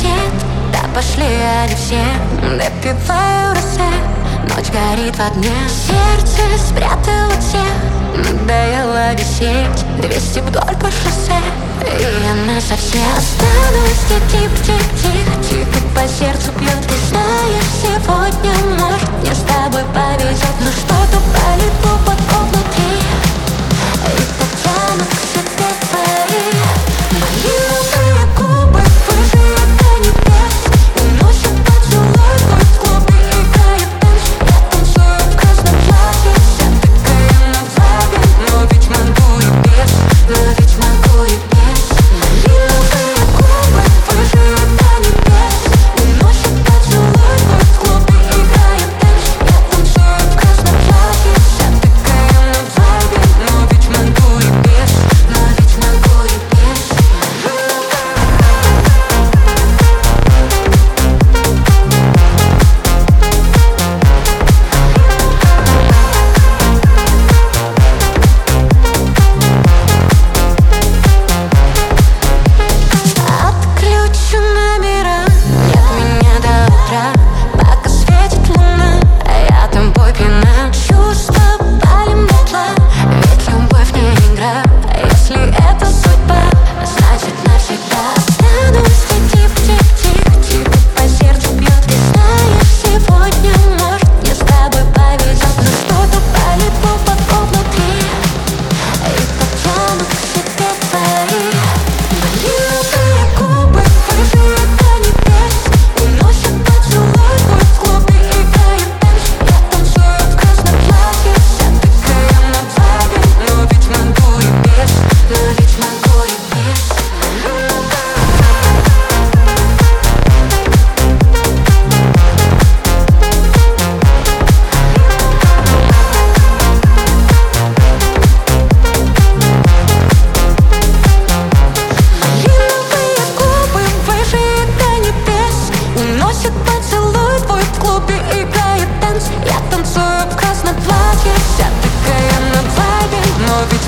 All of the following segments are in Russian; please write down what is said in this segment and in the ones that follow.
сосед. Да пошли они все. Допиваю росе Ночь горит в огне. Сердце спрятало всех Надоело висеть. Двести вдоль по шоссе. И она совсем. Останусь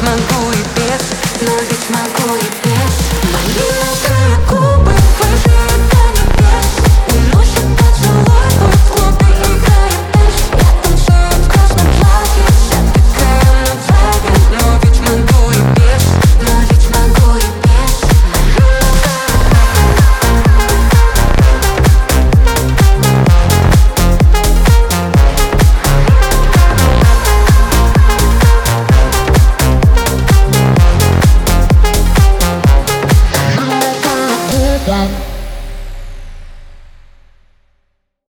my 人。